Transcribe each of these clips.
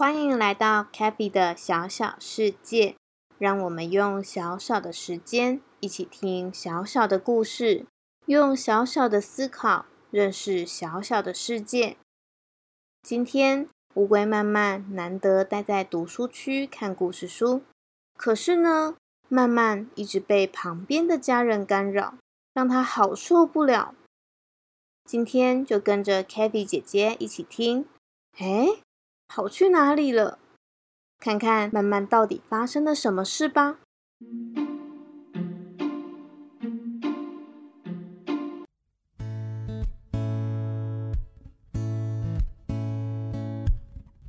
欢迎来到 k a b y 的小小世界，让我们用小小的时间，一起听小小的故事，用小小的思考认识小小的世界。今天乌龟慢慢难得待在读书区看故事书，可是呢，慢慢一直被旁边的家人干扰，让他好受不了。今天就跟着 k a b y 姐姐一起听，哎。跑去哪里了？看看慢慢到底发生了什么事吧。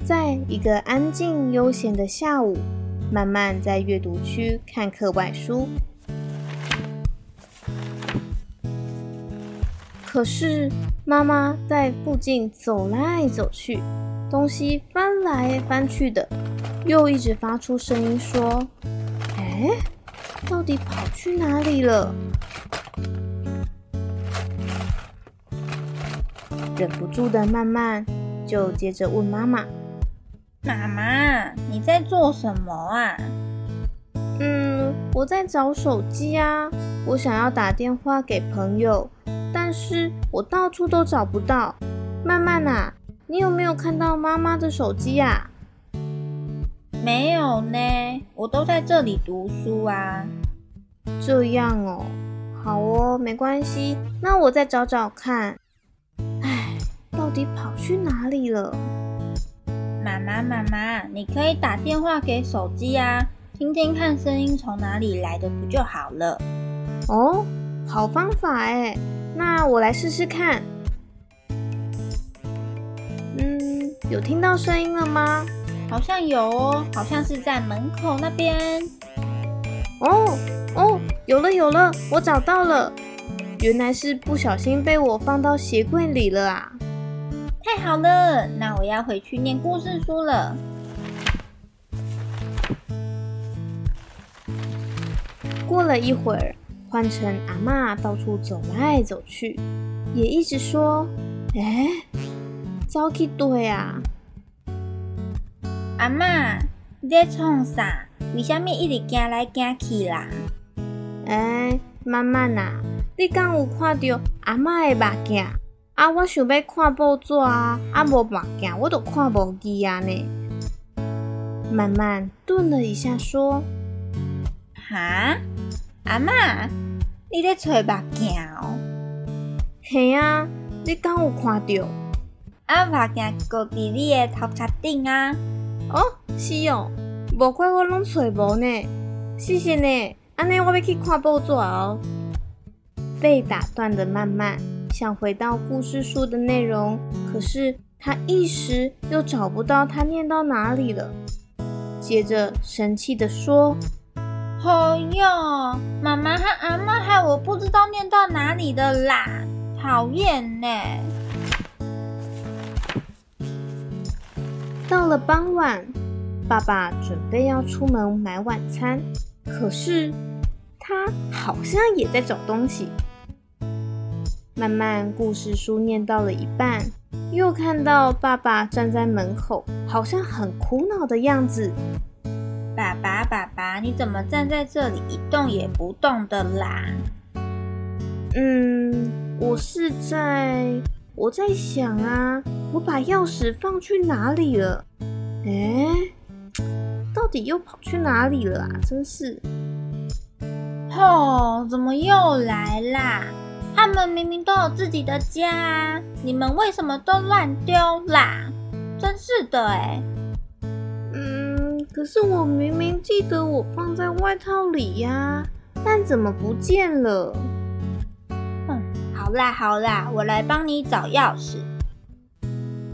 在一个安静悠闲的下午，慢慢在阅读区看课外书。可是妈妈在附近走来走去。东西翻来翻去的，又一直发出声音说：“哎，到底跑去哪里了？”忍不住的慢慢就接着问妈妈：“妈妈，你在做什么啊？”“嗯，我在找手机啊，我想要打电话给朋友，但是我到处都找不到。”“慢慢啊。”你有没有看到妈妈的手机呀？没有呢，我都在这里读书啊。这样哦，好哦，没关系，那我再找找看。唉，到底跑去哪里了？妈妈，妈妈，你可以打电话给手机啊，听听看声音从哪里来的，不就好了？哦，好方法哎，那我来试试看。有听到声音了吗？好像有哦，好像是在门口那边。哦哦，有了有了，我找到了，原来是不小心被我放到鞋柜里了啊！太好了，那我要回去念故事书了。过了一会儿，换成阿妈到处走来走去，也一直说：“哎。”走去对啊！阿嬷，你在创啥？为什么一直行来行去啦？哎，慢慢呐，你敢有看到阿嬷的目镜？啊，我想要看报纸啊，啊无目镜，我都看无见啊呢。慢慢顿了一下，说：“哈，阿嬷，你在找目镜哦？嘿啊，你敢有看到？”啊，目镜搁伫你的头壳顶啊！哦，是哦，无怪我拢找无呢。谢谢呢，安尼我要去看报纸哦。被打断的曼曼想回到故事书的内容，可是他一时又找不到他念到哪里了。接着生气的说：“哎呀，妈妈和阿妈害我不知道念到哪里的啦，讨厌呢！”到了傍晚，爸爸准备要出门买晚餐，可是他好像也在找东西。慢慢故事书念到了一半，又看到爸爸站在门口，好像很苦恼的样子。爸爸，爸爸，你怎么站在这里一动也不动的啦？嗯，我是在。我在想啊，我把钥匙放去哪里了？哎，到底又跑去哪里了啊？真是！吼，怎么又来啦？他们明明都有自己的家，你们为什么都乱丢啦？真是的哎。嗯，可是我明明记得我放在外套里呀，但怎么不见了？嗯，好啦好啦，我来帮你找钥匙。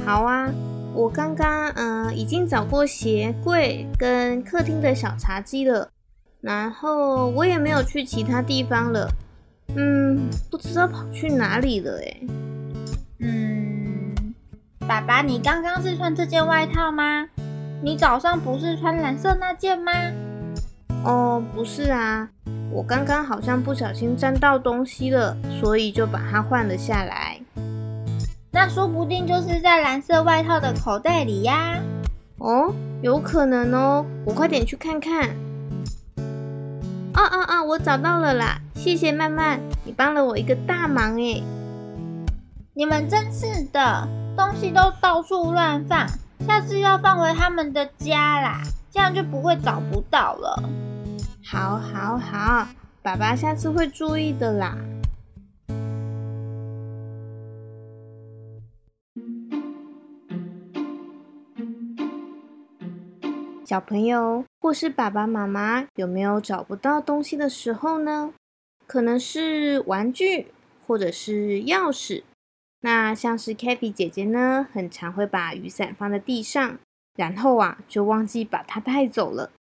好啊，我刚刚嗯已经找过鞋柜跟客厅的小茶几了，然后我也没有去其他地方了。嗯，不知道跑去哪里了哎。嗯，爸爸，你刚刚是穿这件外套吗？你早上不是穿蓝色那件吗？哦，不是啊，我刚刚好像不小心沾到东西了，所以就把它换了下来。那说不定就是在蓝色外套的口袋里呀。哦，有可能哦，我快点去看看。啊啊啊！我找到了啦！谢谢曼曼，你帮了我一个大忙哎！你们真是的，东西都到处乱放，下次要放回他们的家啦，这样就不会找不到了。好，好，好，爸爸下次会注意的啦。小朋友或是爸爸妈妈有没有找不到东西的时候呢？可能是玩具，或者是钥匙。那像是 k a t y 姐姐呢，很常会把雨伞放在地上，然后啊就忘记把它带走了。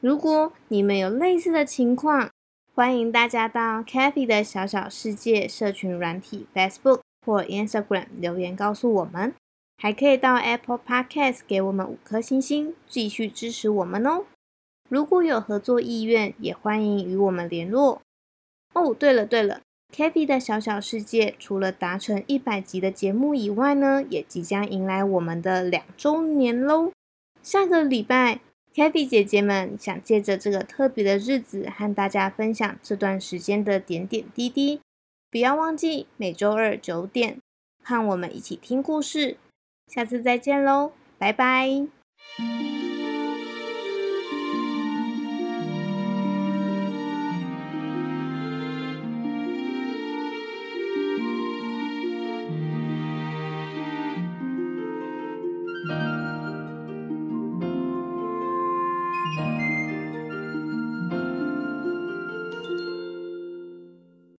如果你们有类似的情况，欢迎大家到 Kathy 的小小世界社群软体 Facebook 或 Instagram 留言告诉我们。还可以到 Apple Podcast 给我们五颗星星，继续支持我们哦。如果有合作意愿，也欢迎与我们联络。哦，对了对了 k a t h y 的小小世界除了达成一百集的节目以外呢，也即将迎来我们的两周年喽。下个礼拜 k a t h y 姐姐们想借着这个特别的日子，和大家分享这段时间的点点滴滴。不要忘记每周二九点，和我们一起听故事。下次再见喽，拜拜。